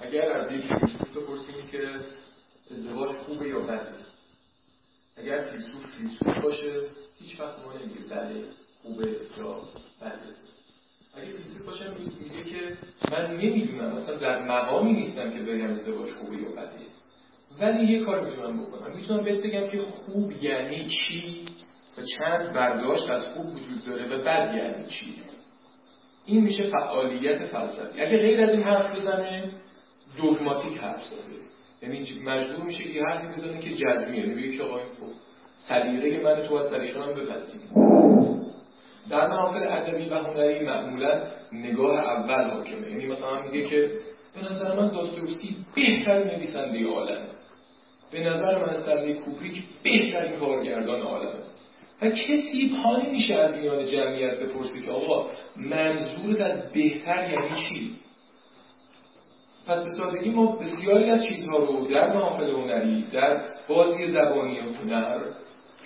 اگر از یک فیلسوف بپرسیم که ازدواج خوبه یا بده. اگر فیلسوف فیلسوف باشه هیچ وقت ما نمیگه بله خوبه یا بده. اگه فیلسوف باشه میگه که من نمی‌دونم مثلا در مقامی نیستم که بگم ازدواج خوبه یا بده. ولی یه کار می‌تونم بکنم. می‌تونم بهت بگم که خوب یعنی چی و چند برداشت از خوب وجود داره و بد یعنی چی. این میشه فعالیت فلسفی. اگه غیر از این حرف بزنه دوگماتیک حرف زده. یعنی مجبور میشه یه حرفی بزنه که جزمیه. یعنی که آقا خب سلیقه من تو باید سلیقه من بپذیری. در محافل ادبی و هنری معمولا نگاه اول حاکمه. یعنی مثلا میگه که به نظر من داستویفسکی بهترین نویسنده عالمه. به نظر من استنلی کوبریک بهترین کارگردان عالمه. و کسی پا نمیشه از میان جمعیت بپرسه که آقا منظورت از بهتر یعنی چی؟ پس به سادگی ما بسیاری از چیزها رو در محافل هنری در بازی زبانی هنر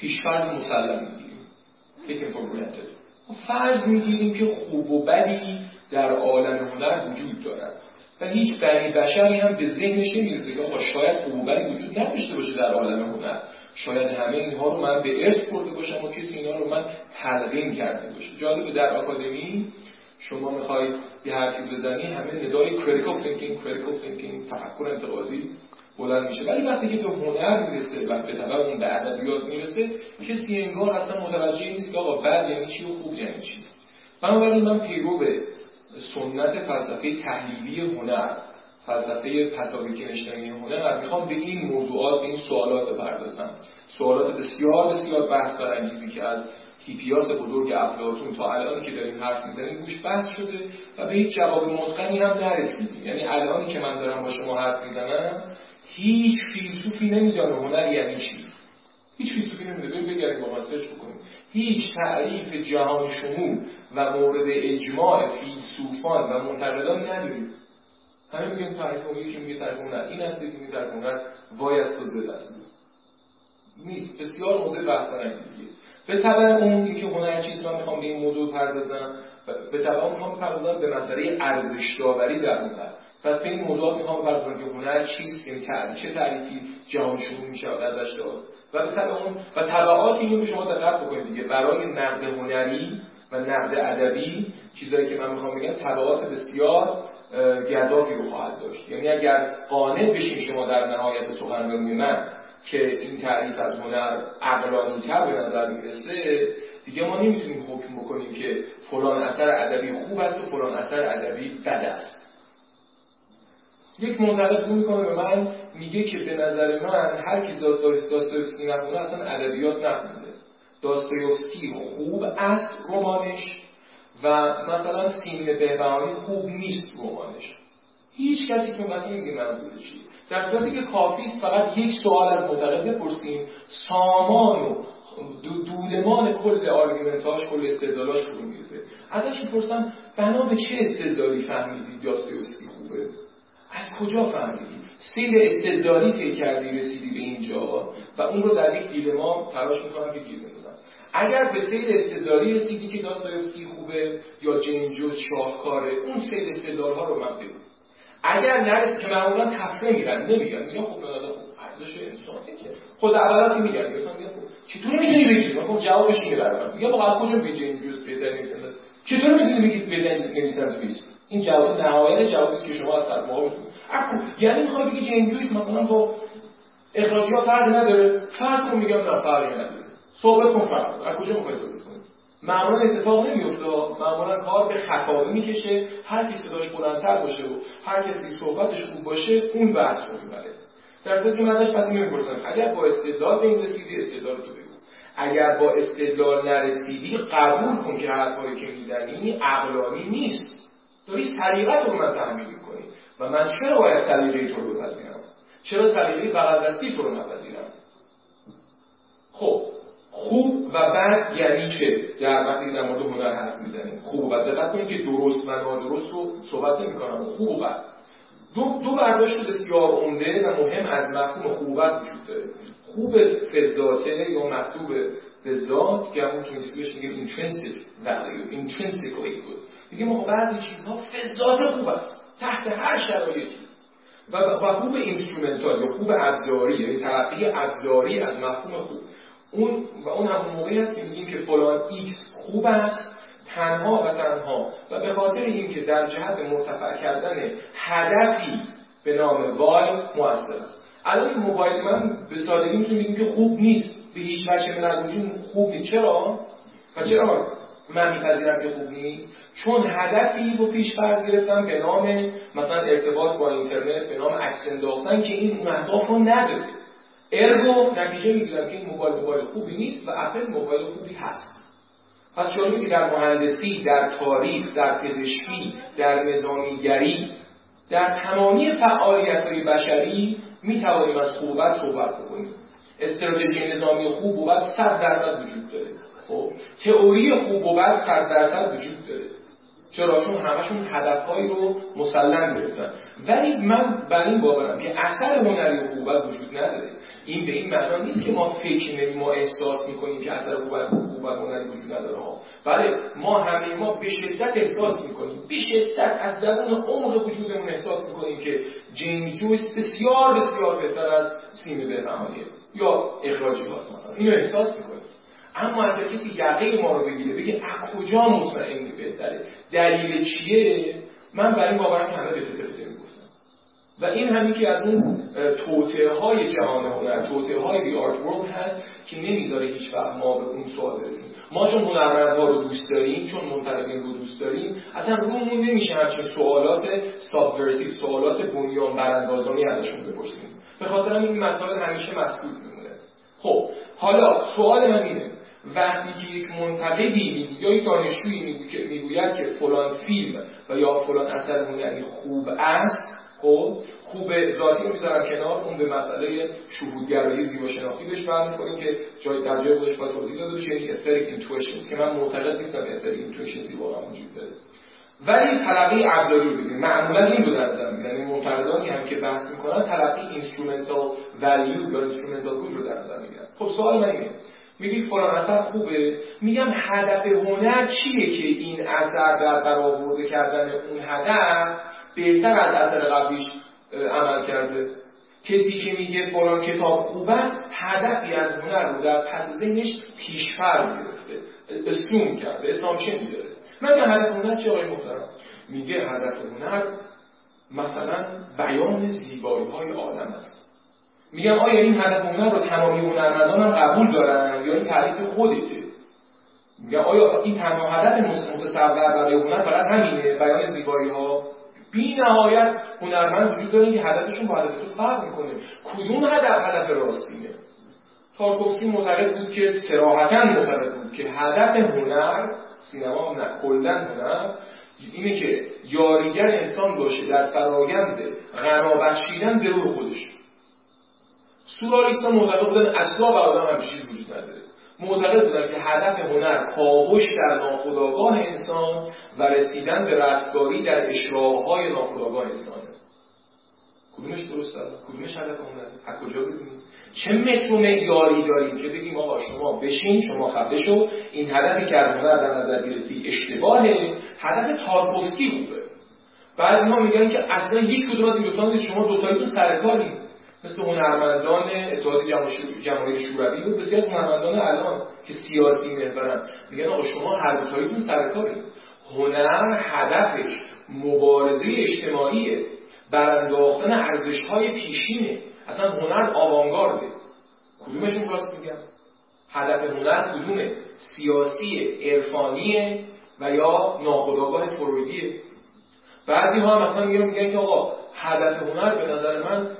پیشفرض مسلم می‌گیریم. For granted. فرض می‌گیریم که خوب و بدی در عالم هنر وجود دارد. و هیچ بنی بشری هم به ذهنش نمی‌رسه که شاید خوب و بدی وجود نداشته باشه در عالم هنر. شاید همه اینها رو من به ارث برده باشم و کسی اینها رو من تلقین کرده باشه جالبه در آکادمی شما می‌خوای یه حرفی بزنی همه ندای critical thinking critical thinking تفکر انتقادی بلند میشه. ولی وقتی که به هنر می‌رسه و به طبع اون به ادبیات می‌رسه کسی انگار اصلا متوجه نیست که آقا بد یعنی چی و خوب یعنی چی. من پیرو به سنت فلسفه تحلیلی هنر فلسفه پسابیک نشتنی هنر می‌خوام به این موضوعات به این سوالات بپردازم. سوالات بسیار بسیار بحث برانگیزی که از هیپیاس بزرگ افلاطون تا الان که داریم حرف می‌زنیم گوش بحث شده و به هیچ جواب متقنی هم نرسیدیم. یعنی الانی که من دارم با شما حرف می‌زنم هیچ فیلسوفی نمیدانه هنر یعنی چی؟ هیچ فیلسوفی نمی‌دونه. با سرچ بکنیم. هیچ تعریف جهان شمول و مورد اجماع فیلسوفان و منتقدان نداریم. همه میگن تعریف اون که میگه تعریف هنر این است که میگه تعریف هنر وای است و زد است. نیست. بسیار موضوع بحث برانگیزیه به طبع اون اینکه هنر چیز من می‌خوام به این موضوع پردازم به اون می‌خوام پردازم به مسئله ارزش داوری در هنر پس به این موضوعات می‌خوام بپردازم که هنر چیست یعنی تعریف چه تعریفی جهان شمول میشه ازش داد. و به طبع اون و تبعات اینو شما دقت بکنید دیگه برای نقد هنری و نقد ادبی چیزایی که من می‌خوام بگم تبعات بسیار گذافی رو خواهد داشت. یعنی اگر قانع بشیم شما در نهایت سخنرانی من که این تعریف از هنر عقلانی تر به نظر می‌رسه دیگه ما نمی‌تونیم حکم بکنیم که فلان اثر ادبی خوب است و فلان اثر ادبی بد است. یک منتقد رو می‌کنه به من میگه که به نظر من هر کی داستایوفسکی نخونه اصلا ادبیات نخونده. داستایوفسکی خوب است رمانش و مثلا سیمین بهبهانی خوب نیست رمانش هیچ کسی که مثلا میگه منظور چیه در صورتی که کافی است فقط یک سوال از معتقد بپرسیم. سامان و دولمان کل آرگومنتاش کل استدلالاش فرو میزه ازش می‌پرسم بنا به چه استدلالی فهمیدید داستایوفسکی خوبه؟ از کجا فهمیدی سیر استدلالی طی کردی رسیدی به اینجا؟ و اون رو در یک دیلما تلاش می‌کنم که گیر بندازم. اگر به سیر استدلالی رسیدی که داستایوفسکی خوبه یا جینجوز شاهکاره اون سیر استدلال ها رو من بگو. اگر نرسید که معمولا تفره میرن نمیگن. میگن خب بنادا خوب ارزش انسانه که. خود اولاتی میگن. مثلا میگن خب چطور می‌تونی بگی؟ من خب جوابش اینه برام میگه واقعا کجا به جینجوز بهتر نویسنده چطور می‌تونی بگید بهتر نویسنده نیست این جواب نهایت جوابی است که شما از طرف مقابلتون یعنی می‌خوای بگی جین مثلا با اخراجی ها فرقی نداره؟ فرض کن میگم نه فرقی نداره. صحبت کن فرق از کجا می‌خوای صحبت کنی؟ معمولا اتفاق نمیفته معمولا کار به خطابه می‌کشه. هر کسی صداش بلندتر باشه و هر کسی صحبتش خوب باشه اون بحث رو می‌بره. در صورتی که من ازش پس نمی‌پرسم اگر با استدلال به این رسیدی استدلال تو بگو. اگر با استدلال نرسیدی قبول کن که حرفایی که می‌زنی عقلانی نیست. داری سلیقت رو من تحمیل می‌کنی. و من چرا باید سلیقه تو رو بپذیرم؟ چرا سلیقه بغل دستی تو رو نپذیرم؟ خب خوب و بد یعنی چه؟ در وقتی در مورد هنر حرف می‌زنیم. خوب و بد. دقت کنید که درست و نادرست رو صحبت نمی‌کنم. خوب و بد. دو, دو برداشت بسیار عمده و مهم از مفهوم خوب و بد وجود داره. خوب فضاته یا مطلوب فضات که همون تو انگلیسی میگیم intrinsic value intrinsically good میگیم آقا بعضی چیزها فضات خوب است. تحت هر شرایطی. و خوب instrumental یا خوب ابزاری یعنی تلقی ابزاری از مفهوم خوب. اون و اون همون موقعی هست که میگیم که فلان X خوب است تنها و تنها. و به خاطر اینکه در جهت مرتفع کردن هدفی به نام Y موثر است. الان موبایل من به سادگی می‌تونم بگیم که خوب نیست. به هیچ وجه من خوب نیست چرا؟ و چرا من میپذیرم که خوب نیست؟ چون هدفی رو پیش فرض گرفتم به نام مثلا ارتباط با اینترنت به نام عکس انداختن که این اون اهداف رو نداره. ارگو نتیجه می‌گیرم که این موبایل موبایل خوبی نیست و اپل موبایل خوبی هست. پس جالبه که در مهندسی، در تاریخ، در پزشکی، در نظامیگری در تمامی فعالیت های بشری می توانیم از خوب و صحبت بکنیم. استراتژی نظامی خوب و بد صد درصد وجود داره. خب تئوری خوب و بد صد درصد وجود داره. چرا؟ چون همشون هدفهایی رو مسلم گرفتن. ولی من بر این باورم که اثر هنری خوب وجود نداره. این به این معنا نیست که ما فکر نمی ما احساس می‌کنیم که اثر خوب خوب هنری وجود نداره. ها بله ما همه ما به شدت احساس می‌کنیم. به شدت از درون عمق وجودمون احساس می‌کنیم که جین جویس بسیار بسیار بهتر از سیم بهرهانیه یا اخراجی هاست مثلا. اینو احساس می‌کنیم. اما اگر کسی یقه ما رو بگیره بگه از کجا مطمئنی بهتره دلیل چیه؟ من برای باورم همه به و این هم که از اون توطعه های جهان هنر توطعه های دی آرت ورلد هست که نمی‌ذاره هیچ وقت ما به اون سوال برسیم. ما چون هنرمندها رو دوست داریم چون منتقدین رو دوست داریم اصلا رومون نمیشه همچین سوالات سابورسیو سوالات بنیان براندازانی ازشون بپرسیم. به خاطر این مسائل همیشه مسئول میمونه. خب حالا سوال من اینه وقتی که یک منتقدی یا یک دانشجویی می‌گوید که فلان فیلم و یا فلان اثر هنری خوب است خب خوب ذاتی رو می‌ذارم کنار اون به مسئله شهودگرایی زیبا شناختی بهش که جای در جای خودش باید توضیح داده بشه. یعنی aesthetic intuition که من معتقد نیستم aesthetic intuition واقعا وجود داره. ولی تلقی ابزاری رو بگیریم معمولا این رو در نظر می‌گیرن این منتقدانی هم که بحث می‌کنن تلقی instrumental value یا instrumental good رو در نظر می‌گیرن. خب سوال من اینه. میگی فلان اثر خوبه. میگم هدف هنر چیه که این اثر در برآورده کردن اون هدف بهتر از اثر قبلیش عمل کرده. کسی که میگه فلان کتاب خوب است هدفی از هنر رو در پس ذهنش پیشفرض گرفته assume کرده میداره من میگم هدف هنر چه آقای محترم؟ میگه هدف هنر مثلا بیان زیبایی های عالم است. میگم آیا این هدف هنر رو تمامی هنرمندان هم قبول دارن یا این تعریف خودته؟ میگم آیا این تنها هدف متصور برای هنر فقط همینه بیان زیبایی ها بی نهایت هنرمند وجود داره که هدفشون با هدف تو فرق می‌کنه. کدوم هدف؟ هدف راستینه. تارکوفسکی معتقد بود که سراحتا معتقد بود که هدف هنر سینما نه کلا هنر اینه که یاریگر انسان باشه در فرایند غنا بخشیدن به روح خودش. سورالیستا معتقد بودن اصلا بر آدم همچین وجود نداره. معتقد بودن که هدف هنر کاوش در ناخودآگاه انسان و رسیدن به رستگاری در اشراقهای ناخودآگاه انسانه کدومش درست داره؟ کدومش هدف هنر؟ از کجا بدونیم؟ چه متر و معیاری داریم که بگیم آقا شما بشین شما خفه شو. این هدفی که از هنر در نظر گرفتی اشتباهه. هدف تارکوفسکی خوبه. بعضی ها میگن که اصلا هیچ کدوم از این دو تا شما دو تایتون سرکاری مثل هنرمندان اتحاد جماهیر شوروی و بسیار هنرمندان الان که سیاسی محورن میگن آقا شما هر دو تایتون سرکاری هنر هدفش مبارزه اجتماعیه برانداختن ارزش های پیشینه. اصلا هنر آوانگارده. کدومشون راست میگن هدف هنر کدومه؟ سیاسی عرفانیه و یا ناخودآگاه فرویدیه. بعضی ها مثلا میگن که آقا هدف هنر به نظر من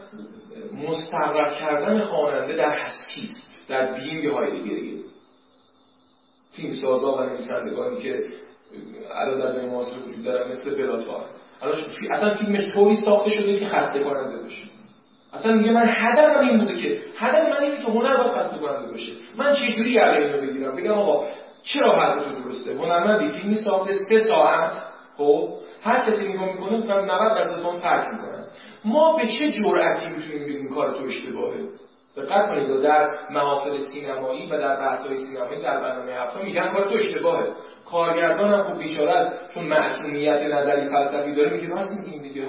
مستقر کردن خواننده در هستی است در بینگ های دیگه فیلم سازا و نویسندگانی که الان در معاصر وجود دارن مثل بلاتار الان اصلا فیلمش طوری ساخته شده که خسته کننده باشه اصلا میگه من هدفم این بوده که هدف من اینه که هنر باید خسته کننده باشه. من چه جوری یقه اینو بگیرم؟ بگم آقا چرا حرف تو درسته؟ هنرمندی فیلمی ساخته سه ساعت خب؟ هر کسی نگاه می‌کنه مثلا 90 درصد اون ترک می‌کنن ما به چه جرأتی می‌تونیم بگیم کار تو اشتباهه؟ دقت کنید در محافل سینمایی و در بحث‌های سینمایی در برنامه هفته میگن کار تو اشتباهه. کارگردان هم خوب بیچاره است چون معصومیت نظری فلسفی داره میگه راست میگیم دیگه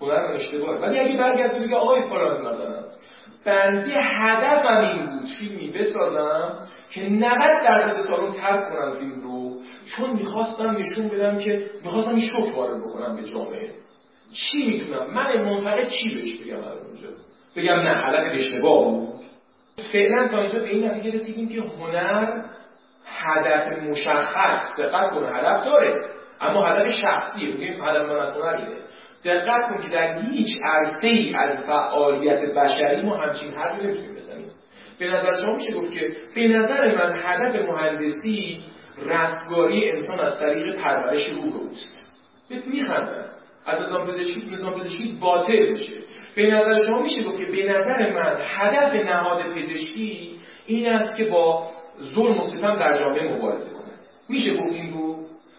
هنر اشتباهه. ولی اگه برگرد بگه آقای فلان مثلا بنده هدفم این بود فیلمی بسازم که 90 درصد سالن ترک کنم فیلم رو چون می‌خواستم نشون بدم که می‌خواستم این شوک وارد بکنم به جامعه. چی می‌تونم؟ من منفقد چی بهش بگم اونجا بگم نه هدف اشتباه بود. فعلا تا اینجا به این نتیجه رسیدیم که هنر هدف مشخص دقت کنه هدف داره اما هدف شخصیه میگیم هدف من از هنر اینه. دقت کن که در هیچ عرصه ای از فعالیت بشری ما همچین حرفی نمی‌تونیم بزنیم. به نظر شما میشه گفت که به نظر من هدف مهندسی رستگاری انسان از طریق پرورش روح اوست. میخندن از نظام پزشکی نظام پزشکی باطل میشه به نظر شما میشه گفت که به نظر من هدف نهاد پزشکی این است که با ظلم و ستم در جامعه مبارزه کنه. میشه گفت این رو؟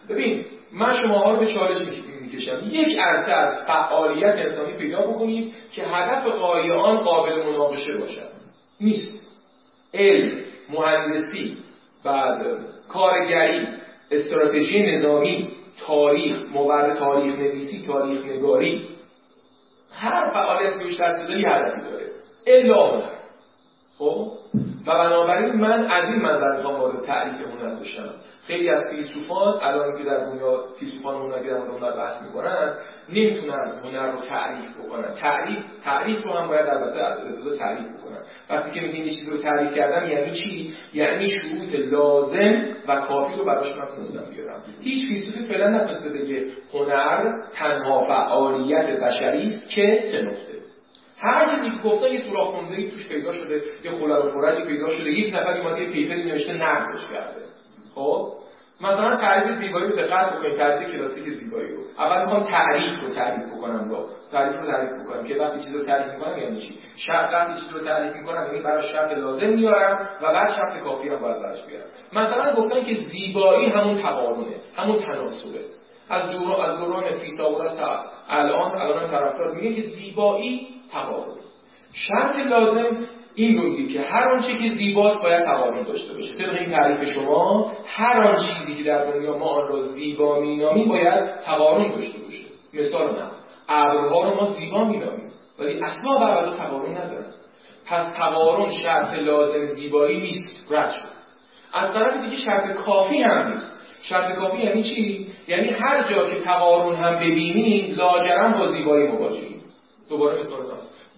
ببین من شما رو به چالش می‌کشم. یک عرصه از فعالیت انسانی پیدا بکنید که هدف قایه آن قابل مناقشه باشد. نیست. علم مهندسی بعد کارگری استراتژی نظامی تاریخ مورد تاریخ نویسی تاریخ نگاری. هر فعالیت که بیشتر بذاری هدفی داره. الا هنر. خب؟ و بنابراین من از این منظر می‌خوام وارد تعریف هنر بشم خیلی از فیلسوفان الان که در دنیا فیلسوفان هنر که در بحث می‌کنن نمی‌تونن هنر رو تعریف بکنن. تعریف تعریف رو هم باید البته ابتدا تعریف بکنن. وقتی که میگین یه چیزی رو تعریف کردم یعنی چی؟ یعنی شروط لازم و کافی رو براش من تونستم بیارم. هیچ فیلسوفی فعلا نتونسته بگه هنر تنها فعالیت بشری است که سه نقطه. هر چیزی که گفتن یه سوراخ توش پیدا شده یه خلل و فرجی پیدا شده یک نفر اومده یه پیپری نوشته نقدش کرده. خب؟ مثلا تعریف زیبایی رو دقت بکنید تعریف کلاسیک زیبایی رو. اول می‌خوام تعریف رو تعریف بکنم رو تعریف رو تعریف بکنم. که وقتی چیز رو تعریف می‌کنم یعنی چی؟ شرط وقتی چیز رو تعریف می‌کنم یعنی برای شرط لازم میارم و بعد شرط کافی هم باید براش بیارم. مثلا گفتن که زیبایی همون تقارنه همون تناسبه. از دوران از دوران فیثاغورس تا الان الان طرفدار میگه که زیبایی تقارن شرط لازم این میگه که هر آنچه که زیباست باید تقارن داشته باشه. طبق این تعریف شما هر آن چیزی که در دنیا ما آن را زیبا مینامیم باید تقارن داشته باشه. مثال نه ابرها رو ما زیبا مینامیم ولی اصلا ابدا تقارن ندارن. پس تقارن شرط لازم زیبایی نیست رد شد. از طرف دیگه شرط کافی هم نیست. شرط کافی یعنی چی؟ یعنی هر جا که تقارن هم ببینیم لاجرم با زیبایی مواجهیم دوباره مثال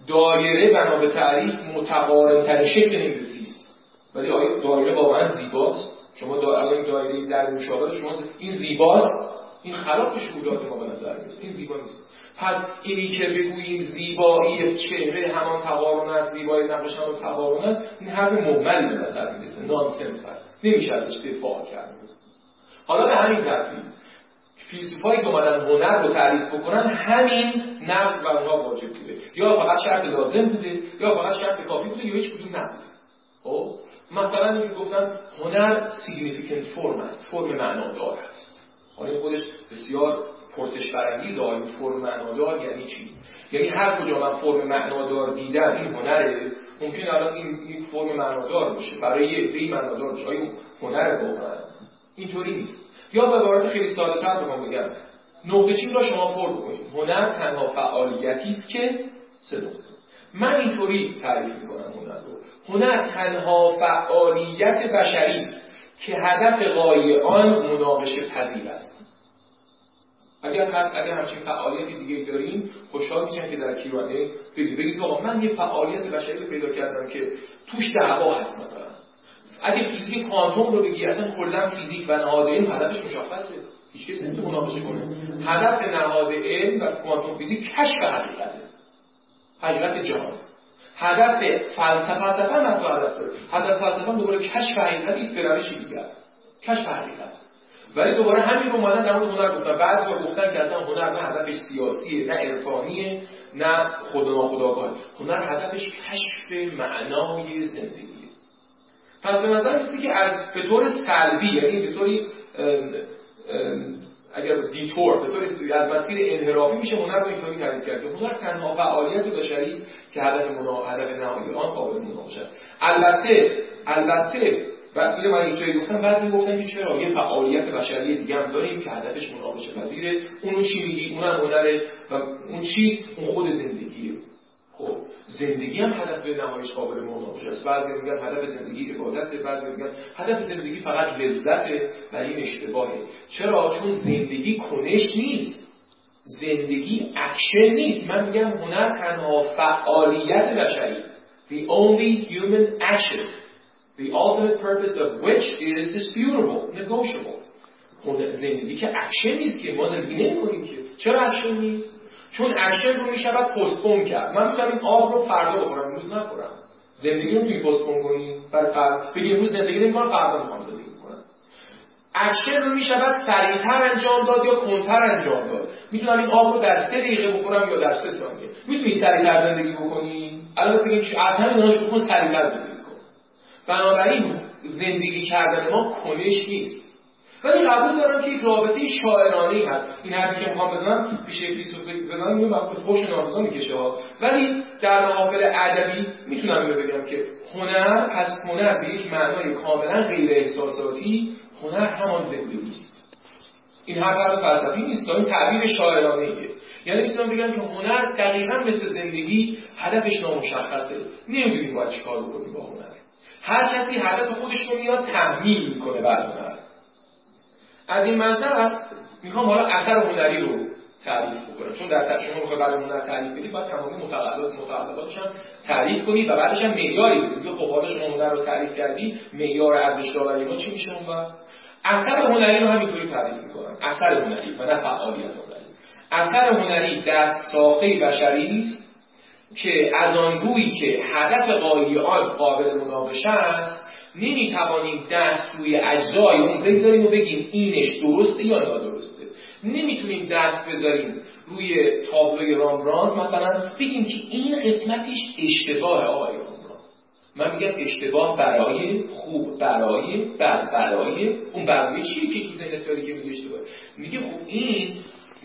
دایره بنا به تعریف متقارن ترین شکل انگلیسی است. ولی آیا دایره واقعا زیباست؟ شما الان دایره در مشاهده شما این زیباست؟ این خلاف شهودات ما به نظر میاد این زیبا نیست. پس اینی که بگوییم زیبایی چهره همان تقارن است زیبایی نقش همان تقارن است این حرف مهملی به نظر می‌رسه. نانسنس هست نمیشه ازش دفاع کرد. حالا به همین ترتیب. فیلسوفایی که اومدن هنر رو تعریف بکنن همین نقد و اونها واجب بوده. یا فقط شرط لازم بوده یا فقط شرط کافی بوده یا هیچ کدوم نبوده. خب؟ مثلا اینکه گفتن هنر significant فرم است فرم معنادار هست حالا خودش بسیار پرسش برانگیز آیا فرم معنادار یعنی چی؟ یعنی هر کجا من فرم معنادار دیدم این هنره ممکن الان این, این فرم معنادار باشه. برای یه معنادار باشه. آیا هنر واقعا؟ اینطوری نیست. یا به عبارت خیلی ساده تر بخوام بگم نقطه چین را شما پر بکنید. هنر تنها فعالیتی است که سه من اینطوری تعریف می‌کنم هنر رو. هنر تنها فعالیت بشری است که هدف غایی آن مناقشه پذیر است. اگر هست اگر همچین فعالیت دیگه داریم خوشحال میشن که در کیوانه بگید. بگید من یه فعالیت بشری پیدا کردم که توش دعوا هست مثلا. اگه فیزیک کوانتوم رو بگی اصلا کلا فیزیک و نهاد علم هدفش مشخصه. هیچ کسی نمی‌تونه مناقشه کنه. هدف نهاد علم و کوانتوم فیزیک کشف حقیقته. حقیقت جهان. هدف فلسفه فلسفه هم حتی هدف داره. هدف فلسفه هم دوباره کشف حقیقت است به روش دیگر. کشف حقیقت. ولی دوباره همین رو اومدن در مورد هنر گفتن. بعضی گفتن که اصلا هنر نه هدفش سیاسیه نه عرفانیه نه خدا ناخداگاه هنر هدفش کشف معنای زندگی. پس به نظر میسته که از به طور سلبی یعنی به طوری اگر دیتور به طور از مسیر انحرافی میشه هنر رو اینطوری تعریف کرد که هنر تنها فعالیت بشری است که هدف. هدف نهایی آن قابل مناقشه است. البته البته بعد اینو من اینجایی گفتم بعضی گفتن که چرا؟ یه فعالیت بشری دیگه هم داریم که هدفش مناقشه پذیره. اونو چی میگی اونم هنره و اون چیز اون خود زندگیه. زندگی هم هدف به نمایش قابل مناقشه است بعضی میگن هدف زندگی عبادته بعضی میگن هدف زندگی فقط لذته و این اشتباهه. چرا؟ چون زندگی کنش نیست. زندگی اکشن نیست. من میگم هنر تنها فعالیت بشری. The only human action. The ultimate purpose of which is disputable negotiable. زندگی که اکشن نیست که ما زندگی نمی‌کنیم که. چرا اکشن نیست؟ چون اکشن رو می‌شود postpone کرد. من می‌تونم این آب رو فردا بخورم امروز نخورم. زندگی رو می‌تونی postpone کنی؟ برای فردا بگی امروز زندگی نمی‌کنم فردا می‌خوام زندگی کنم اکشن رو می‌شود سریعتر انجام داد یا کندتر انجام داد؟ می‌تونم این آب رو در سه دقیقه بخورم یا در سه ثانیه. می‌تونی سریعتر زندگی بکنی؟ الان بگیم از همین ناش بکن سریعتر زندگی کن. بنابراین زندگی کردن ما کنش نیست. ولی قبول دارم که یک رابطه شاعرانه هست. این حرفی که می‌خوام بزنم پیش فیلسوف بزنم اینو وقت خوش ناسزا می‌کشه ها. ولی در محافل ادبی می‌تونم اینو بگم که هنر از هنر به یک معنای کاملا غیر احساساتی هنر همان زندگی است این حرف فلسفی نیست این تعبیر شاعرانه ایه یعنی می‌تونم بگم که هنر دقیقا مثل زندگی هدفش نامشخصه. نمی‌دونیم باید چیکار بکنیم با هنر. هر کسی هدف خودش رو میاد تحمیل می‌کنه بر هنر. از این منظر می‌خوام حالا اثر هنری رو تعریف بکنم. چون در شما می‌خوای برای هنر تعریف بدید باید تمامی متعلقات متعلقاتش هم تعریف کنید و بعدش هم معیاری بدید خب حالا شما هنر رو تعریف کردی معیار ارزش داوری ما چی میشه اون اثر هنری رو همینطوری تعریف می‌کنم. اثر هنری و نه فعالیت هنری. اثر هنری دست ساخته بشری است که از آن روی که هدف قایی آن قابل مناقشه است نمی‌توانیم دست روی اجزای اون بگذاریم و بگیم اینش درسته یا نادرسته نمی‌تونیم دست بذاریم روی تابلوی رامبراند مثلا بگیم که این قسمتش اشتباه آقای رامبراند من میگم اشتباه برای خوب برای بد برای اون برای چیه که تو ذهنت که میگه اشتباه؟ میگه خب این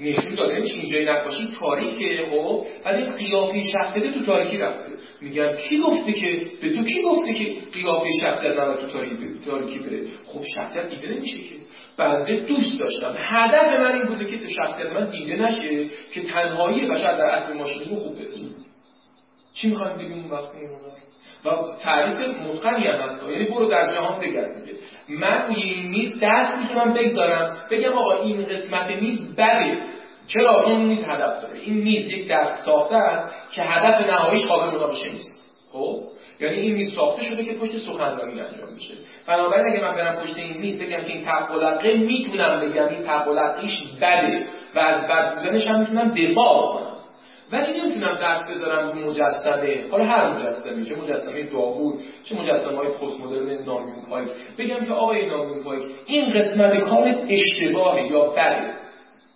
نشون داده میشه اینجای نقاشی تاریکه خب؟ ولی قیافه شخصیت تو تاریکی رفته. میگن کی گفته که به تو کی گفته که قیافه شخصیت نباید تو تاریکی بره خب شخصیت دیده نمیشه که. بنده دوست داشتم. هدف من این بوده که شخصیت من دیده نشه که تنهایی بشر در اصل ماشینی خوب برسه. چی می‌خوایم بگیم اون وقت؟ و تعریف متقنی هم هست. یعنی برو در جهان بگرد دیگه. من روی این میز دست می‌تونم بگذارم. بگم آقا این قسمت میز بده چرا؟ چون میز هدف داره. این میز یک دست ساخته است که هدف نهاییش قابل مناقشه نیست. خب؟ یعنی این میز ساخته شده که پشت سخنرانی انجام میشه. بنابراین اگه من برم پشت این میز بگم که این تقلقه می‌تونم بگم این تقلقیش بده و از بد بودنش هم می‌تونم دفاع کنم ولی نمی‌تونم دست بذارم رو مجسمه. حالا هر مجسمه چه مجسمه داوود چه مجسمه های پست مدرن نامیون پایک بگم که آقای نامیون پایک این قسمت کارت اشتباهه یا بده؟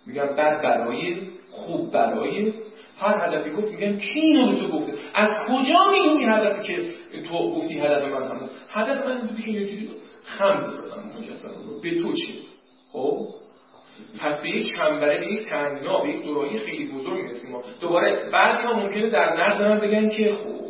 میگم بد برای خوب برای. هر هدفی گفت میگم کی اینو تو گفته؟ از کجا می‌دونی هدفی که تو گفتی هدف من هم هدف من بودی که اینجوری خم بزنم مجسمه رو. به تو چی؟ خب؟ پس به یک چنبره به یک تنگنا به یک دوراهی خیلی بزرگ می‌رسیم ما. دوباره بعدی ها ممکنه در نقد من بگن که خب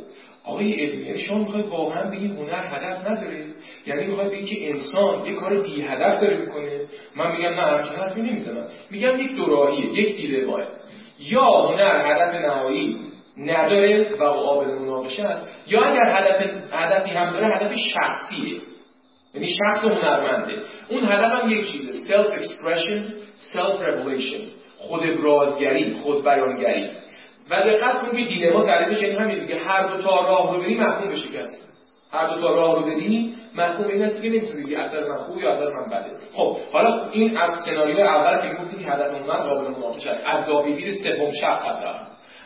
آقای علمی شما می‌خوای واقعا بگی هنر هدف نداره. یعنی می‌خوای بگی که انسان یک کار بی هدف داره می‌کنه. من میگم نه همچین حرفی نمی‌زنم. میگم یک دوراهیه یک دیلماه. یا هنر هدف نهایی نداره و قابل مناقشه است یا اگر هدف هدفی هم داره هدف شخصیه. یعنی شخص هنرمنده. اون هدف هم یک چیزه self expression self revelation خود ابرازگری خود بیانگری. و دقت کن که دیلما تعریفش یعنی همین دیگه. هر دو تا راه رو بری محکوم به شکست. هر دو تا راه رو بری محکوم این است که نمی‌تونی بگی اثر من خوب یا اثر من بده. خب حالا این از سناریو اول که گفتیم که هدف من قابل مناقشه است. از زاویه دید سوم شخص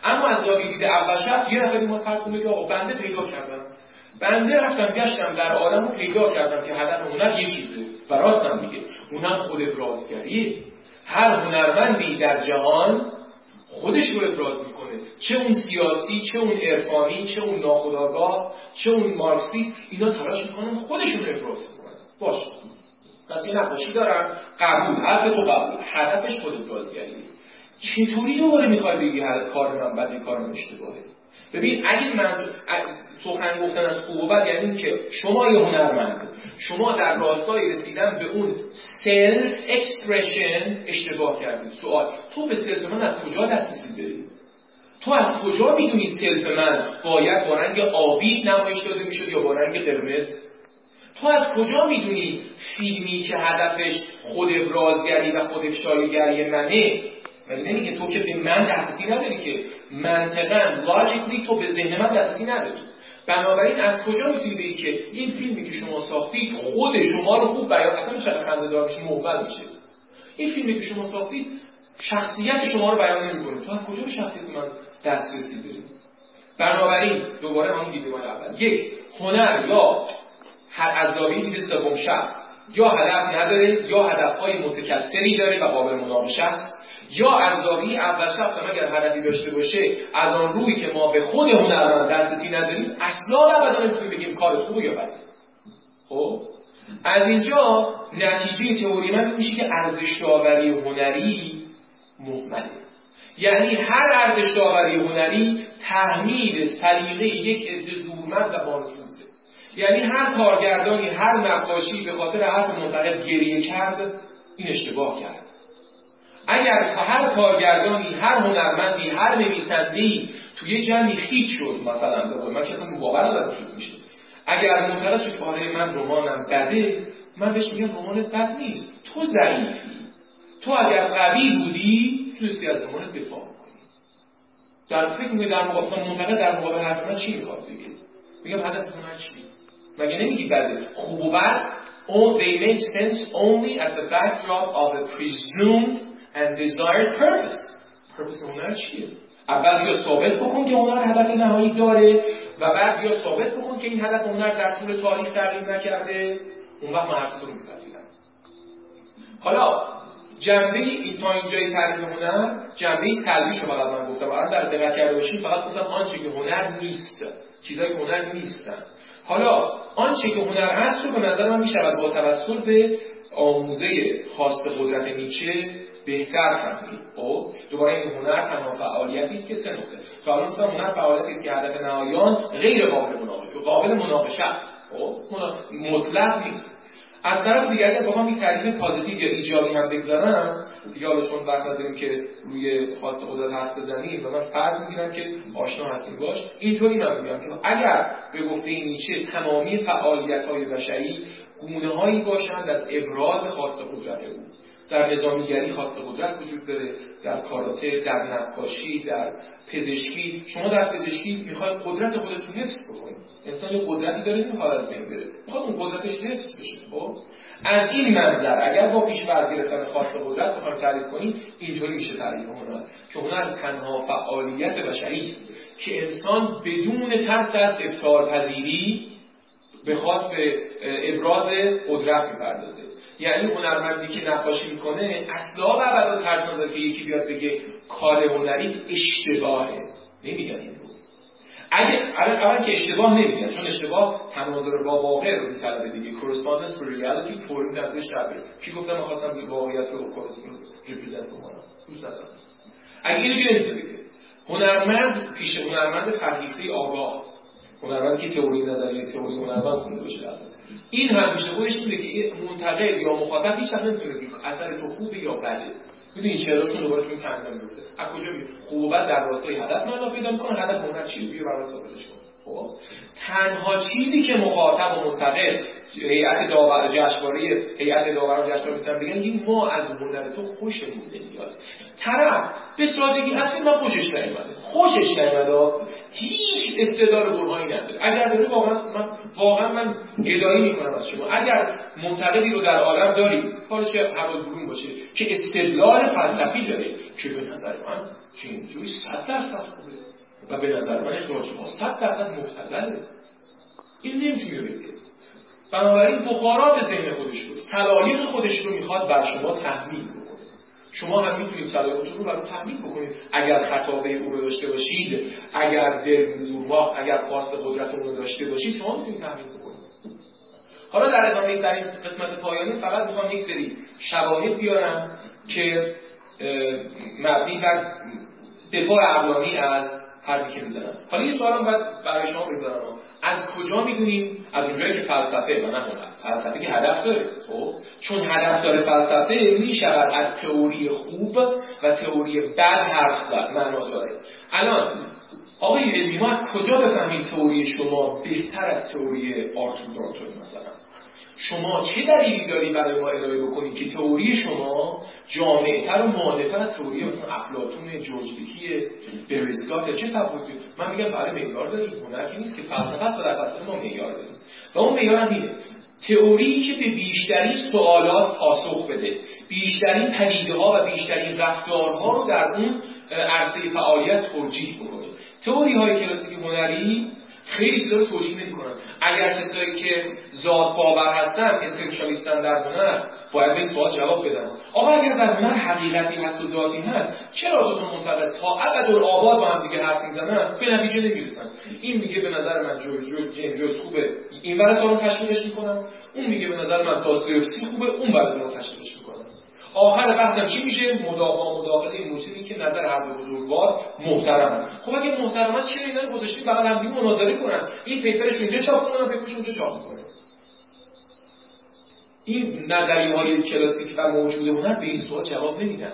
اما از زاویه دید اول شخص یه نفری ما فرض کنیم آقا بنده پیدا کردم. بنده رفتم گشتم در عالم رو پیدا کردم که هدف هنر یه چیزه و راستم میگه. اونم خود ابرازگریه هر هنرمندی در جهان خودش رو ابراز می‌کنه. چه اون سیاسی چه اون عرفانی چه اون ناخداگاه چه اون مارکسیست اینا تلاش می‌کنن خودشون رو ابراز کنن باش. پس یه نقاشی دارم. قبول. حرف تو قبول. هدفش خود ابرازگریه چطوری دوباره می‌خوای بگی کار من بده کار من اشتباهه؟ ببین اگه من سخن گفتن از خوب و بد یعنی که شما یه هنرمند شما در راستای رسیدن به اون self expression اشتباه کردید. سوال تو به self من از کجا دسترسی داری؟ تو از کجا می‌دونی self من باید با رنگ آبی نمایش داده می‌شد یا با رنگ قرمز؟ تو از کجا می‌دونی فیلمی که هدفش خود ابرازگری و خود افشایگری منه؟ ولی نمیگه تو که به من دسترسی نداری که؟ منطقا logically تو به ذهن من دسترسی نداری. بنابراین از کجا می‌تونی بگی که این فیلمی که شما ساختید خود شما رو خوب بیان اصلا چقدر خنده دار میشه محول میشه. این فیلمی که شما ساختید شخصیت شما رو بیان نمی‌کنه. تو از کجا به شخصیت من دسترسی داری؟ بنابراین دوباره همون دیدیم اول. یک هنر یا هر عذابی دید سوم شخص. یا هدف نداره یا هدفهای متکثری داره و قابل مناقشه است یا از زاویه اول شخص هم اگر هدفی داشته باشه از آن روی که ما به خود هنرمند دسترسی نداریم اصلا ابدا نمی‌تونیم بگیم کار خوب یا بده. خب؟ از اینجا نتیجه تئوری من میشه که ارزش داوری هنری مهمله. یعنی هر ارزش داوری هنری تحمیل سلیقه یک عده زورمند و بانفوذه یعنی هر کارگردانی هر نقاشی به خاطر حرف منتقد گریه کرد این اشتباه کرد. اگر هر کارگردانی هر هنرمندی هر نویسنده‌ای توی جمعی خیت شد مثلا من که اصلا باور ندارم خیت میشه. اگر منتقد شد آره من رمانم بده من بهش میگم رمانت بد نیست. تو ضعیفی. تو اگر قوی بودی تونستی از رمانت دفاع کنی. در فکر میگه در مقابل منتقد در مقابل حرف من چی می‌خواد بگه؟ میگم هدف من چی؟ مگه نمیگی بده؟ خوب و بد all they make sense only at the backdrop of a presumed and desired purpose. Purpose هنر چیه اول یا ثابت بکن که هنر هدف نهایی داره و بعد یا ثابت بکن که این هدف هنر در طول تاریخ تغییر نکرده. اون وقت من حرفتو رو میپذیرم. حالا جنبه این تا اینجای تعریف هنر جنبه سلبیش رو فقط من گفتم. الان در دقت کرده باشید فقط گفتم آنچه که هنر نیست. چیزایی که هنر نیستن. حالا آنچه که هنر هست رو به نظر من می‌شود با توسط به آموزه خواست قدرت نیچه بهتر فهمید. خب دوباره این هنر تنها فعالیتی است که سه نقطه. تا هنر فعالیتی است که هدف نهایان غیر قابل مناقشه. قابل مناقشه است. خب مطلق نیست. از طرف دیگه اگر بخوام یک تعریف پازیتیو یا ایجابی هم بگذارم دیگه حالا چون وقت نداریم که روی خواست قدرت حرف بزنیم و من فرض می‌گیرم که آشنا هستیم. باش اینطوری من میگم که اگر به گفته نیچه تمامی فعالیت های بشری گونه هایی باشند از ابراز خواست قدرت او. در نظامیگری خواست قدرت وجود داره در کاراته در نقاشی در پزشکی. شما در پزشکی می‌خواید قدرت خودت رو حفظ بکنید. انسان یه قدرتی داره نمی‌خواد از بین بره. می‌خواد اون قدرتش حفظ بشه خب؟ از این منظر اگر با پیش گرفتن خواست قدرت بخوایم تعریف کنیم اینطوری میشه تعریف هنر که هنر تنها فعالیت بشری است که انسان بدون ترس از افتار پذیری به خواست به ابراز قدرت می‌پردازه. یعنی هنرمندی که نقاشی می‌کنه اصلا و ابدا ترس که یکی بیاد بگه کار هنری اشتباهه. نمیگن این رو. اگه اول که اشتباه نمیگن چون اشتباه تناظر با واقع رو میطلبه دیگه. Correspondence به reality طوری نظرش شبه. کی گفتم می‌خواستم واقعیت رو ریپرزنت بکنم؟ دوست اگه اینو که بگه؟ هنرمند پیش هنرمند فرهیخته آگاه. هنرمند که تئوری نظریه تئوری هنرمند خونده باشه. این هم پیش خودش میده که منتقد یا مخاطب هیچ وقت نمی‌تونه اثر تو خوبه یا بده. می‌دونی چراشون دوباره تو این کندم میفته. از کجا میاد خوب و بد در راستای هدف معنا پیدا می‌کنه هدف هنر چیه بیا برای ثابتش کن. خب؟ تنها چیزی که مخاطب و منتقد هیئت داور جشنواره هیئت داوران جشنواره می‌تونن بگن این ما از هنر تو خوشمون نمیاد. طرف به سادگی اصلا من خوشش نیومده. خوشش نیومده. هیچ استدلال برهانی نداره. اگر داره واقعا من واقعا من گدایی می‌کنم از شما. اگر منتقدی رو در عالم حالا چه هوال برون باشه؟ که استدلال فلسفی داره که به نظر من جوی صد درصد خوبه و به نظر من اخراج ما صد درصد مبتدله این نمی‌تونه بگه. بنابراین بخارات ذهن خودش رو سلالیق خودش رو می‌خواد بر شما تحمیل شما هم می‌تونید صلاحیتتون رو برای تحمیل بکنید. اگر خطابه او رو داشته باشید اگر دل زورماخ اگر خواست قدرت رو داشته باشید شما می‌تونید تحمیل بکنید حالا در ادامه در این قسمت پایانی فقط می‌خوام یک سری شواهد بیارم که مبنی بر دفاع عقلانی از حرفی که می‌زنم. حالا یه سوالم باید برای شما بگذارم. از کجا می‌دونیم؟ از اونجایی که فلسفه و نه فلسفه که هدف داره خب؟ چون هدف داره فلسفه می‌شود از تئوری خوب و تئوری بد حرف زد. معنا داره. الان آقای علمی ما از کجا بفهمیم تئوری شما بهتر از تئوری آرتور دانتون مثلا؟ شما چه دلیلی داری برای ما ارائه بکنید که تئوری شما جامعتر و مؤلفه از تئوری مثلا افلاطون جورج دیکی بریسکات چه تفاوتی؟ من میگم برای معیار داریم هنر که نیست که فلسفه و در فلسفه ما معیار داریم. و اون معیار هم اینه. تئوری که به بیشترین سوالات پاسخ بده بیشترین پدیده ها و بیشترین رفتارها رو در اون عرصه فعالیت توجیه بکنه تئوری های کلاسیک هنری خیلی چیزا رو توجیه نمی‌کنن. اگر کسایی که ذات باور هستن اسنشالیستن در هنر باید به سوال جواب بدن. آقا اگر در هنر حقیقتی هست و ذاتی هست چرا دو تا منتقد تا ابد آباد با هم دیگه حرف می‌زنن؟ به نتیجه نمی‌رسن. این میگه به نظر من جو جو خوبه. این ور رو تشویقش می‌کنم. اون میگه به نظر من داستایوفسکی خوبه. اون ور رو تشویقش می‌کنم. آخر بحثم چی میشه؟ مدافع مداخله موجودی که نظر هر بزرگوار محترم. است خب اگه محترم است چرا اینا رو گذاشتیم بغل هم مناظره کنن. این پیپرش اونجا چاپ کنن پیپرش اونجا چاپ کنن این نظریه های کلاسیک و موجود هنر به این سوال جواب نمیدن.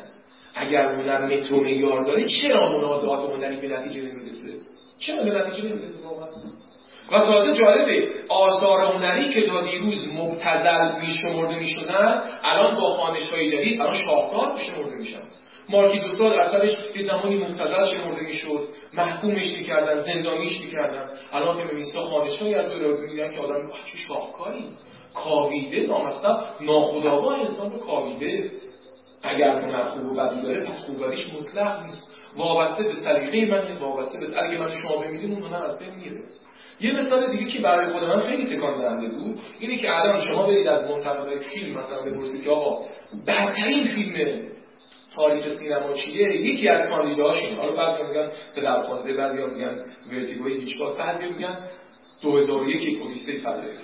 اگر هنر و معیار داره چرا منازعات هنری به نتیجه نمی‌رسه؟ چرا به نتیجه نمی‌رسه؟ و تازه جالبه آثار هنری که تا دیروز مبتزل میشمرده می‌شدن الان با خانش های جدید الان شاهکار شمرده میشن. مارکی دوتا اثرش یه زمانی مبتزل شمرده می‌شد محکومش می‌کردن زندانیش می‌کردن. الان فمینیستا خانش های از رو میدن که آدم چه شاهکاری. کاویده نامسته ناخداگاه انسان رو کاویده. اگر هنر خوب و بدی داره پس خوبیش مطلق نیست. وابسته به سلیقه من وابسته به اگه من شما بمیریم اون هنر از بین یه مثال دیگه که برای خود من خیلی تکان دهنده بود اینه که الان شما برید از منتقدای فیلم مثلا بپرسید که آقا بدترین فیلم تاریخ سینما چیه؟ یکی از کاندیداش این حالا بعضی میگن پدرخوانده بعضی میگن ورتیگوی هیچکاک بعضی میگن 2001 یک اودیسه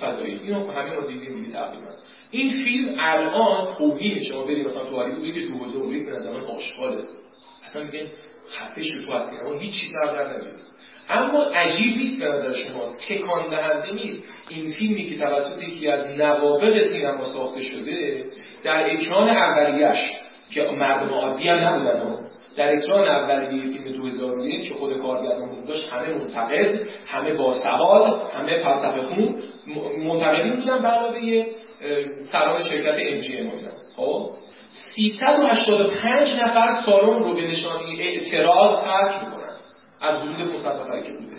فضایی. اینو همه رو دیدیم دیگه تقریبا. این فیلم الان توهین شما برید مثلا تو هالیوود بگید 2001 به نظر من آشغاله اصلا میگن خفه شو تو از سینما هیچ چیز در نمیاد. اما عجیب نیست به نظر شما تکان دهنده نیست. این فیلمی که توسط یکی از نوابق سینما ساخته شده در اکران اولیش که مردم عادی هم نبودن در اکران اولیه فیلم 2001 که خود کارگردان داشت همه منتقد همه باسواد همه فلسفه خون منتقدین بودن به علاوه سران شرکت ام جی ام خب؟ 385 نفر سالن رو به نشانی اعتراض ترک از حدود 500 نفری که بوده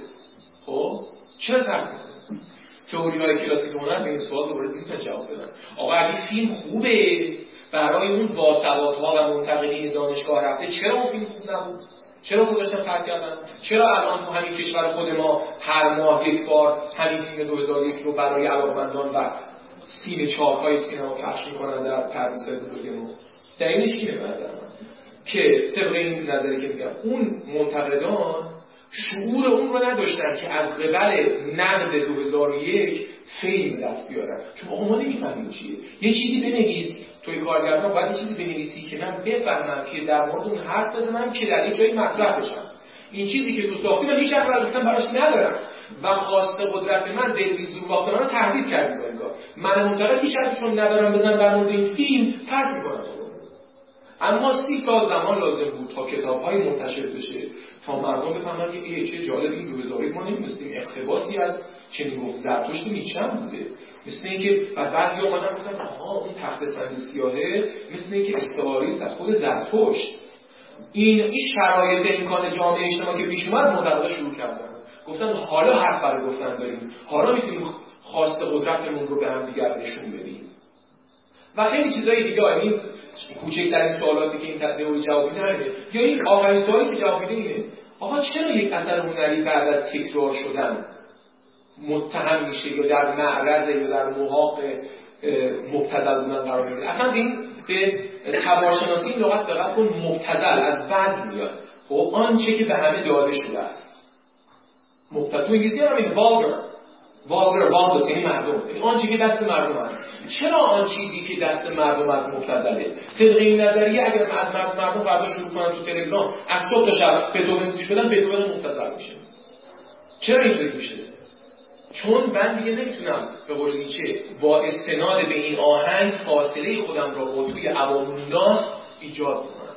خب؟ چرا ترک تئوری های کلاسیک هنر به این سوال دوباره نمی‌تونن جواب بدن. آقا اگه فیلم خوبه برای اون باسوادها و منتقدین دانشگاه رفته چرا اون فیلم خوب نبود؟ چرا گذاشتن ترک کردن چرا الان تو همین کشور خود ما هر ماه یک بار همین فیلم 2001 رو برای علاقمندان و سیم چارهای سینما پخش می‌کنن در پردیسای بزرگ ما؟ دلیلش اینه که طبق این نظری که میگم اون منتقدان شعور اون رو نداشتن که از قبل نقد 2001 فیلم دست بیارن. چون آقا ما نمی‌فهمیم چیه. یه چیزی بنویس. توی کارگردان باید یه چیزی بنویسی که من بفهمم که در مورد اون حرف بزنم که در یه جایی مطرح بشم. این چیزی که تو ساختی من هیچ حرف براش ندارم. و خواست قدرت من دلویز رو باختن رو تهدید کردی با انگار من منتقد هیچ چون ندارم بزنم در مورد این فیلم فرق می‌کنم. اما سی سال زمان لازم بود تا کتاب های منتشر بشه. تا مردم بفهمن که چه جالب این روزاری ما نمی‌دونستیم. اقتباسی از چه می‌گفت زرتشت نیچه بوده. مثل اینکه بعد بعد اومدن گفتن آها اون تخت سنگ سیاهه. مثل اینکه استعاری از خود زرتشت. این این شرایط امکان جامعه اجتماع که پیش اومد منتقدا شروع کردن. گفتن حالا حرف برای گفتن داریم. حالا می‌تونیم خواست قدرتمون رو به هم دیگر نشون بدیم. و خیلی چیزای دیگه این کوچکترین سوالاتی که این تئوری جواب میده یا این آخرین سوالی که جواب میده اینه آقا چرا یک اثر هنری بعد از تکرار شدن متهم میشه یا در معرض یا در محاق مبتدل بودن قرار می‌گیره؟ اصلا این به تبارشناسی لغت دقت کن مبتدل از بعض میاد. خب آنچه که به همه داده شده است. مبتدل تو انگلیسی هم این والگر والگر والگس یعنی مردم. آنچه که دست مردم است چرا آن چیزی که دست مردم از مبتذله طبق این نظریه اگر از مردم فردا شروع کنن تو تلگرام از صبح تا شب بتوون گوش بدن بتوون مبتذل میشه. چرا اینطوری میشه؟ چون من دیگه نمی‌تونم به قول نیچه با استناد به این آهنگ فاصله خودم را با توی عوام الناس ایجاد کنم.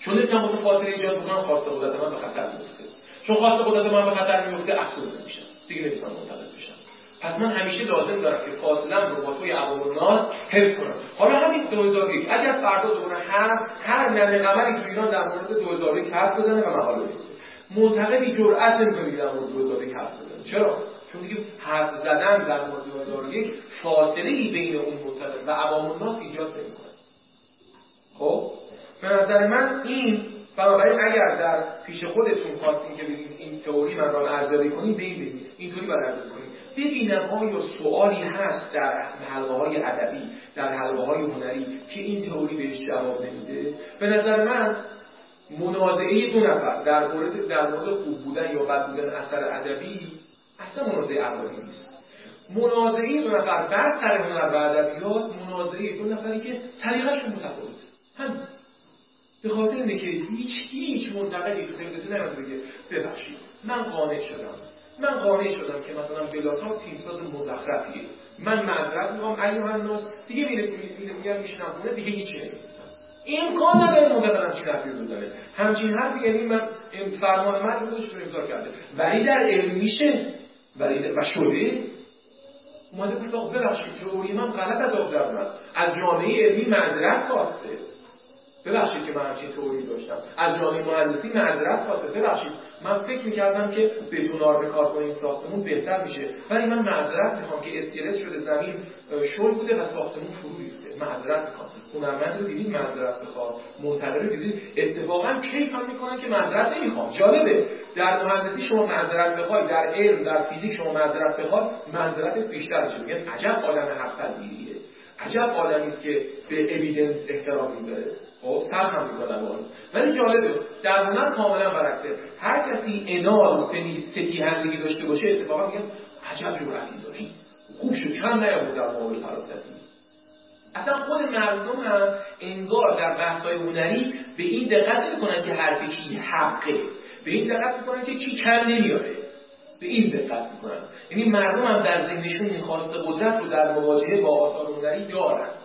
چون نمی‌تونم با تو فاصله ایجاد بکنم خواست قدرت من به خطر میفته چون خواست قدرت من به خطر میفته افسرده میشم. دیگه نمی‌تونم منتقل بشم. پس من همیشه لازم دارم که فاصله رو با توی عوام الناس حفظ کنم. حالا همین 2001 اگر فردا دوباره هر هر نمه قمری تو ایران در مورد 2001 حرف بزنه و مقاله بنویسه. منتقدی جرأت نمی‌کنه در مورد 2001 حرف بزنه. چرا؟ چون دیگه حرف زدن در مورد 2001 فاصله ای بین اون منتقد و عوام الناس ایجاد نمی‌کنه. خب؟ به نظر من این بنابراین اگر در پیش خودتون خواستین که بگید این تئوری من را ارزیابی کنیم به این اینطوری باید ارزیابی کنیم ببینم آیا سوالی هست در حلقه های ادبی در حلقه های هنری که این تئوری بهش جواب نمیده. به نظر من منازعه دو نفر در مورد در مورد خوب بودن یا بد بودن اثر ادبی اصلا منازعه عقلانی نیست. منازعه دو نفر بر سر هنر و ادبیات منازعه دو نفری که سلیقه‌شون متفاوته. همین. به خاطر اینه که هیچ هیچ منتقدی تو تلویزیون نمیاد بگه ببخشید من قانع شدم. من قانع شدم که مثلا بلاتا تیمساز مزخرفیه من معذرت می‌خوام ایوه الناس. دیگه میره میگم میشنم خونه دیگه هیچی نمی‌نویسم. امکان نداره منتقدم چی حرفی بزنه. همچین حرفی یعنی من فرمان من خودش رو امضا کرده. ولی در علم میشه. ولی و شده. اومده گفت آقا ببخشید تئوری من غلط از آب در از جامعه علمی معذرت خواسته. ببخشید که من همچین توری داشتم. از جامعه مهندسی معذرت خواسته. ببخشید. من فکر می‌کردم که بدون به کار کنیم ساختمون بهتر میشه. ولی من معذرت می‌خوام که اسکلت شده زمین شل بوده و ساختمون فرو ریخته. معذرت می‌خوام. هنرمند رو دیدید معذرت بخواد منتقد رو دیدید. اتفاقا کیف هم می‌کنن که معذرت نمی‌خوام؟ جالبه. در مهندسی شما معذرت بخوای در علم در فیزیک شما معذرت بخواد معذرت بیشتر میشه. میگن عجب آدم حق پذیریه عجب آدمی است که به اویدنس احترام می‌ذاره. خب سر هم می‌کنن باز ولی جالبه در هنر کاملا برعکسه. هر کسی انال و ستیهندگی داشته باشه اتفاقا میگن عجب جرأتی داشت. خوب شد کم نیامد در مقابل فراستی اصلا خود مردم هم انگار در بحث‌های هنری به این دقت نمی‌کنن که حرف کی حقه. به این دقت می‌کنن که کی کم نمیاره. به این دقت می‌کنن. یعنی مردم هم در ذهنشون این خواست قدرت رو در مواجهه با آثار هنری دارند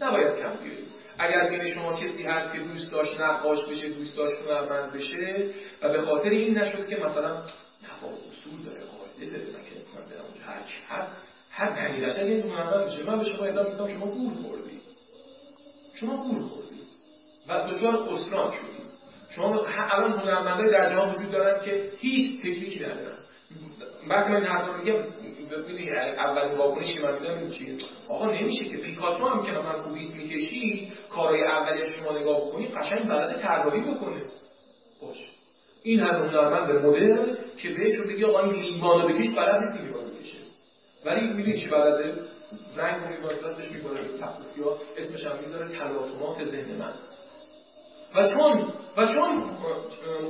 نباید کم بیاریم. اگر بین شما کسی هست که دوست داشت نقاش بشه دوست داشت هنرمند بشه و به خاطر این نشد که مثلا نفا اصول داره قاعده داره من برم اونجا. هر هر هر دلیلش اگه هنرمند بشه من به شما ادام میدم شما گول خوردی. شما گول خوردی. و دچار خسران شدی. شما الان هنرمندای در جهان وجود دارن که هیچ تکنیکی ندارن. بعد من حرفا میگم ببینید اولین واکنشی من میدم چیه؟ آقا نمیشه که پیکاسو هم که مثلا کوبیست می‌کشی کارهای اولیش شما نگاه بکنی قشنگ بلد طراحی بکنه. باش. این هر هنرمند مدل که بهش رو بگی آقا این لیوانو بکش بلد نیست لیوانو بکشه. ولی می‌دونی چی بلده؟ رنگ رو میباز دستش می‌کنه تفسیا اسمش هم می‌ذاره تلاطمات ذهن من. و چون و چون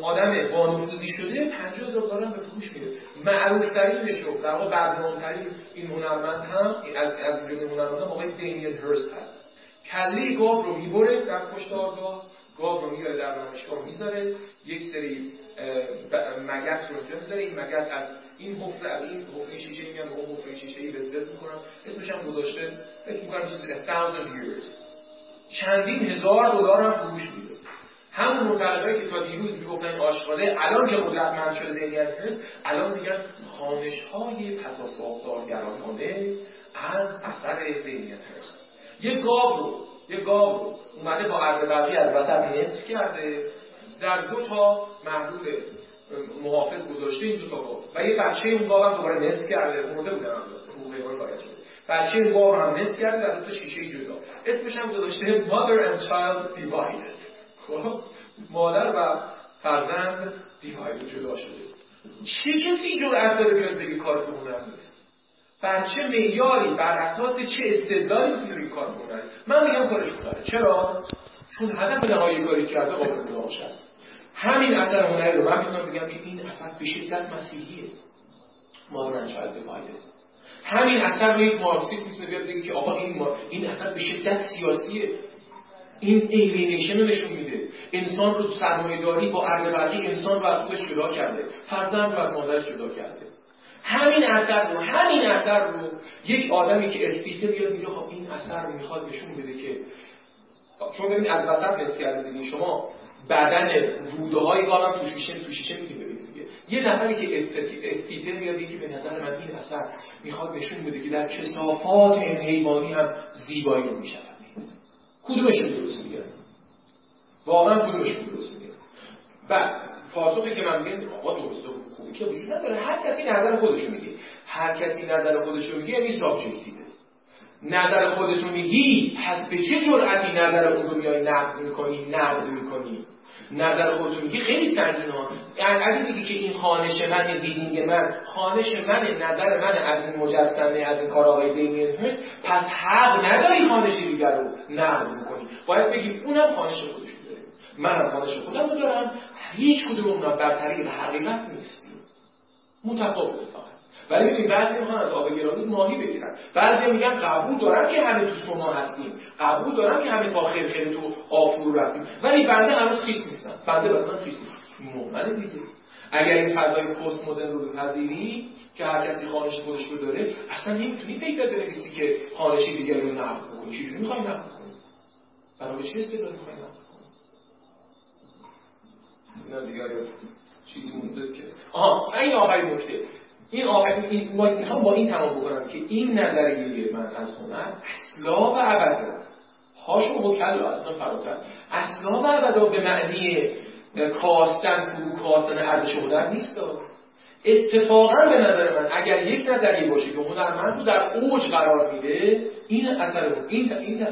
آدم با نفوذی شده 50 هزار دلار به فروش میره معروف ترینش رو در واقع ترین این هنرمند هم از از جمله هنرمند هم آقای دینیل هرست هست. کله گاو رو می‌بره در پشت آرگاه گاو رو میاره در نمایشگاه می‌ذاره یک سری مگس رو اینجا می‌ذاره. این مگس از این حفره از این حفره شیشه میگن به اون حفره شیشه ای وزوز می‌کنن اسمش هم گذاشته فکر می‌کنم چیزی 1000 years چندین هزار دلار هم فروش میده. همون معتقدایی که تا دیروز می‌گفتن آشغاله الان که قدرتمند شده دنیل هست الان میگن خانش های پسا ساختارگرانانه از اثر دنیل هست یه گاو رو یه گاو رو اومده با عرض برقی از وسط نصف کرده در دو تا محلول محافظ گذاشته این دو تا گاو. و یه بچه اون گاو هم دوباره نصف کرده مرده بودن هم بچه اون گاو هم نصف کرده در دو تا شیشه جدا. اسمش هم گذاشته Mother and Child Divided. خب مادر و فرزند دیواید جدا شده. چه کسی جرأت داره بیاد بگه کار هنر نیست بر چه معیاری؟ بر اساس چه استدلالی می‌تونه بگه کار هنر من میگم کارش هنره چرا؟ چون هدف نهایی کاری کرده قابل مناقشه است همین اثر هنری رو من می‌تونم بگم که این اثر به شدت مسیحیه. مادر انشاء همین اثر رو یک مارکسیست می‌تونه بیاد بگه که آقا این ما... این اثر به شدت سیاسیه. این ایلینیشن رو نشون میده. انسان رو سرمایه داری با عرض انسان رو از خودش جدا کرده. فرزند رو از مادرش جدا کرده. همین اثر رو همین اثر رو یک آدمی که اسپیته بیاد میگه خب این اثر می‌خواد نشون بده که چون ببینید از وسط نس کرده شما بدن روده های گارم تو شیشه تو شیشه ببینید یه نفری که استیته میاد که به نظر من این اثر می‌خواد نشون بده که در کسافات حیوانی هم زیبایی رو می‌شود. کدومشون درست میگه؟ واقعا کدومشون درست میگه؟ بعد پاسخی که من میگم آقا درست و خوبی که وجود نداره. هر کسی نظر خودشو میگه. هر کسی نظر خودشو میگه یعنی سابجکتیوه نظر خودتو میگی پس به چه جرأتی نظر اون رو میای نقض می‌کنی نقد می‌کنی؟ نظر خودتو میگی خیلی سنگین ها. اگه میگی که این خانش من دیدینگ من خانش من نظر من از این مجسمه از این کار آقای هست پس حق نداری خانش دیگر رو نقد می‌کنی باید بگی اونم خانش خودش داره. منم خانش خودم دارم. هیچ کدوم اونم بر طریق حقیقت نیستیم متفاوت ولی ببین بعضی می‌خوان از آب ماهی بگیرن. بعضی میگن قبول دارم که همه تو سونا هستیم. قبول دارم که همه تا خیلی تو آب فرو رفتیم. ولی بنده هنوز خیس نیستم بنده برای من خیس نیست. مؤمنه دیگه. اگر این فضای پست مدرن رو بپذیری که هر کسی خانش خودش رو داره اصلا نمی‌تونی پیدا بنویسی که خانشی دیگری رو نقد کنی. چجوری می‌خوای نقد کنی؟ برای چه استدلال می‌خوای نقد کنی؟ نه دیگه چیزی مونده که. آها این آخرین نکته. این آخر این می‌خوام با این تمام بکنم که این نظریه من از هنر اصلا و ابدا هاشو و کلا اصلا فراتر. اصلا و ابدا به معنی کاستن فرو کاستن ارزش هنر نیست. اتفاقا به نظر من اگر یک نظریه باشه که هنرمند رو در اوج قرار میده این اثر این این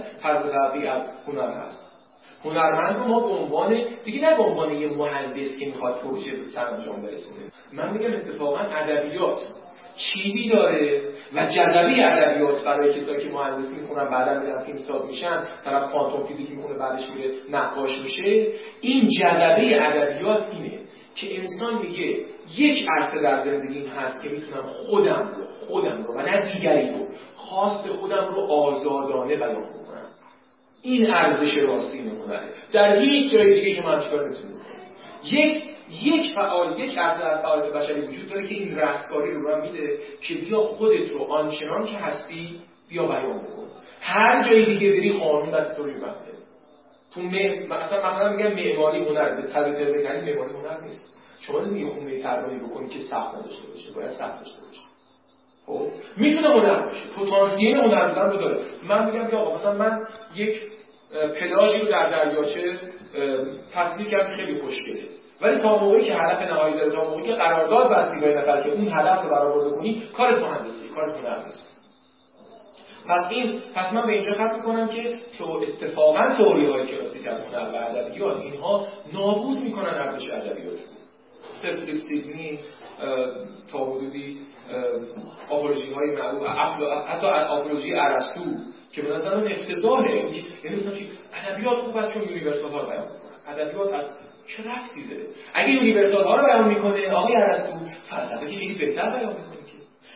از هنر هست. هنرمند رو ما به عنوان دیگه نه به عنوان یه مهندس که می‌خواد پروژه به سرانجام برسونه. من میگم اتفاقا ادبیات. چیزی داره و جذبه ادبیات برای کسایی که مهندسی می‌خونن بعدا میرن فیلمساز میشن طرف کوانتوم فیزیک می‌خونه بعدش میره نقاش میشه. این جذبه ادبیات اینه که انسان میگه یک عرصه در زندگیم هست که می‌تونم خودم رو خودم رو و نه دیگری رو خواست خودم رو آزادانه بیان کنم. این ارزش راستی هنره در هیچ جای دیگه شما همچین کار نمی‌تونید یک یک فعال یک عرضه از فعالیت بشری وجود داره که این رستگاری رو هم میده که بیا خودت رو آنچنان که هستی بیا بیان بکن. هر جای دیگه بری قانون دست تو میبنده تو مثلا مثلا میگن معماری هنر به تعبیر معماری هنر نیست. شما نمیگی خونه طراحی بکنی که سخت نداشته باشه باید سخت داشته باشه. خب؟ می‌تونه هنر باشه. پتانسیل هنر بودن رو داره. من میگم که آقا مثلا من یک پلاژی رو در دریاچه تصویر کردم خیلی خوشگله. ولی تا موقعی که هدف نهایی داره تا موقعی که قرارداد بستی با نفر که اون هدف رو برآورده کنی کارت مهندسی کارت هنر نیست پس این پس من به اینجا ختم می‌کنم که تو اتفاقا تئوری های کلاسیک از هنر و ادبیات اینها نابود می‌کنن ارزش ادبیات. سر سیدنی تا حدودی آپولوژی های معروف حتی آپولوژی ارسطو که به نظر من افتضاحه. یعنی مثلا چی؟ ادبیات خوب است چون یونیورسال ها رو بیان می‌کنه ادبیات از چه رفتی داره؟ اگه یونیورسال ها رو بیان می‌کنه آقای ارسطو فلسفه که خیلی بهتر بیان می‌کنه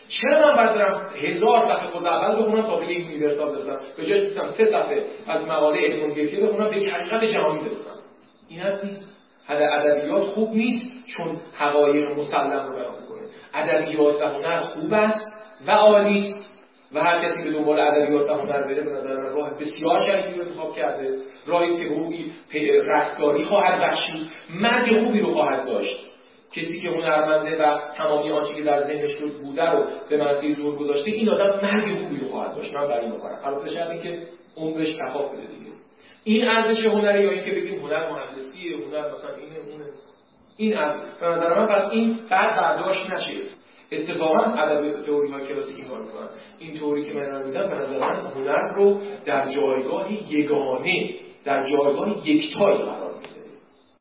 چرا من باید دارم هزار صفحه خود اول بخونم تا به یک یونیورسال برسم؟ به جای سه صفحه از مقاله گیتیه بخونم به حقیقت جهانی برسم. این نیست. ادبیات خوب نیست چون حقایق مسلم رو بیان ادبیات و هنر خوب است و عالی است. و هر کسی به دنبال ادبیات و هنر بره به نظر من راه بسیار شریفی رو انتخاب کرده. که حقوقی رستگاری خواهد بخشید. مرگ خوبی رو خواهد داشت. کسی که هنرمنده و تمامی آنچه که در ذهنش بوده رو به منزل دور گذاشته این آدم مرگ خوبی رو خواهد داشت. من برای می‌کنم. البته شرطی که عمرش کفاف بده دیگه. این ارزش هنری یا اینکه بگیم هنر مهندسی هنر مثلا اینه اونه این به نظر من پس این بعد برداشت نشه. اتفاقا ادب تئوری های کلاسیک این کار می‌کنن. این تئوری که من میدم به نظر من هنر رو در جایگاه یگانه در جایگاه یکتایی قرار